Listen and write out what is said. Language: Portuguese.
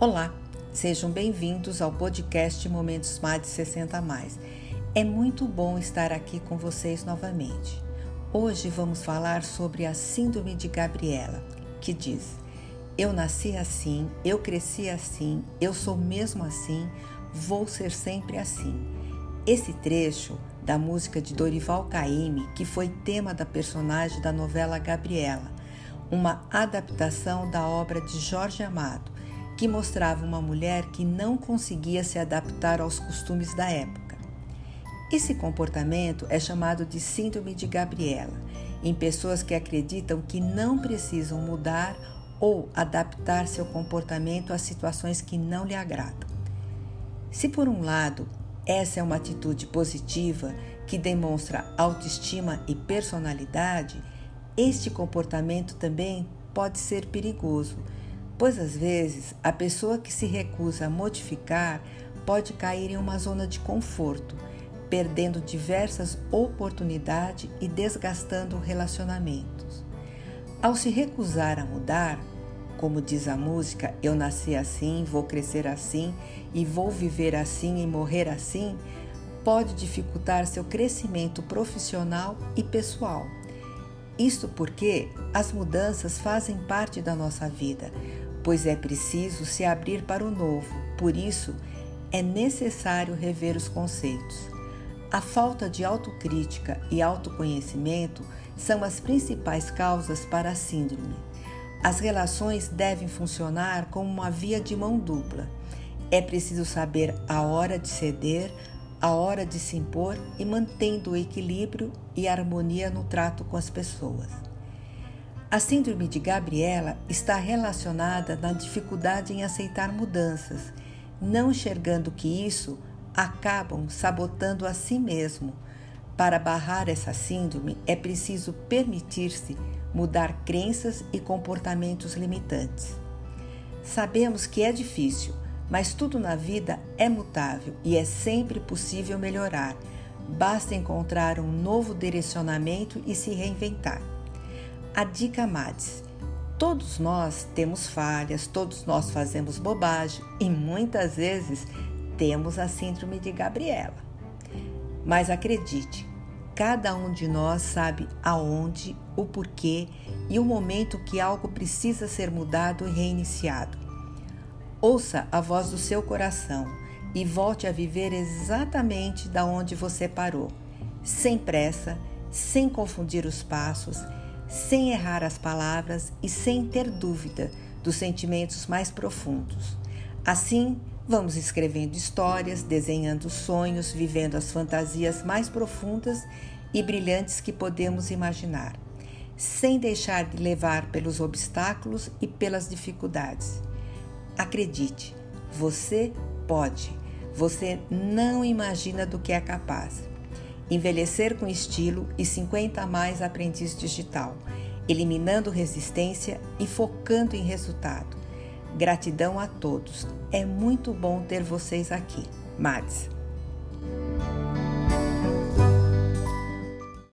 Olá, sejam bem-vindos ao podcast Momentos Mais de 60 Mais. É muito bom estar aqui com vocês novamente. Hoje vamos falar sobre a Síndrome de Gabriela, que diz: Eu nasci assim, eu cresci assim, eu sou mesmo assim, vou ser sempre assim. Esse trecho da música de Dorival Caymmi, que foi tema da personagem da novela Gabriela, uma adaptação da obra de Jorge Amado que mostrava uma mulher que não conseguia se adaptar aos costumes da época. Esse comportamento é chamado de Síndrome de Gabriela, em pessoas que acreditam que não precisam mudar ou adaptar seu comportamento a situações que não lhe agradam. Se, por um lado, essa é uma atitude positiva que demonstra autoestima e personalidade, este comportamento também pode ser perigoso pois às vezes a pessoa que se recusa a modificar pode cair em uma zona de conforto, perdendo diversas oportunidades e desgastando relacionamentos. Ao se recusar a mudar, como diz a música, eu nasci assim, vou crescer assim e vou viver assim e morrer assim, pode dificultar seu crescimento profissional e pessoal. Isto porque as mudanças fazem parte da nossa vida, pois é preciso se abrir para o novo, por isso é necessário rever os conceitos. A falta de autocrítica e autoconhecimento são as principais causas para a síndrome. As relações devem funcionar como uma via de mão dupla. É preciso saber a hora de ceder, a hora de se impor e mantendo o equilíbrio e harmonia no trato com as pessoas. A síndrome de Gabriela está relacionada na dificuldade em aceitar mudanças, não enxergando que isso acabam sabotando a si mesmo. Para barrar essa síndrome, é preciso permitir-se mudar crenças e comportamentos limitantes. Sabemos que é difícil, mas tudo na vida é mutável e é sempre possível melhorar. Basta encontrar um novo direcionamento e se reinventar. A dica Mads. Todos nós temos falhas, todos nós fazemos bobagem e muitas vezes temos a síndrome de Gabriela. Mas acredite, cada um de nós sabe aonde, o porquê e o momento que algo precisa ser mudado e reiniciado. Ouça a voz do seu coração e volte a viver exatamente da onde você parou, sem pressa, sem confundir os passos sem errar as palavras e sem ter dúvida dos sentimentos mais profundos. Assim, vamos escrevendo histórias, desenhando sonhos, vivendo as fantasias mais profundas e brilhantes que podemos imaginar, sem deixar de levar pelos obstáculos e pelas dificuldades. Acredite, você pode. Você não imagina do que é capaz. Envelhecer com estilo e 50 a mais aprendiz digital, eliminando resistência e focando em resultado. Gratidão a todos. É muito bom ter vocês aqui. Mads.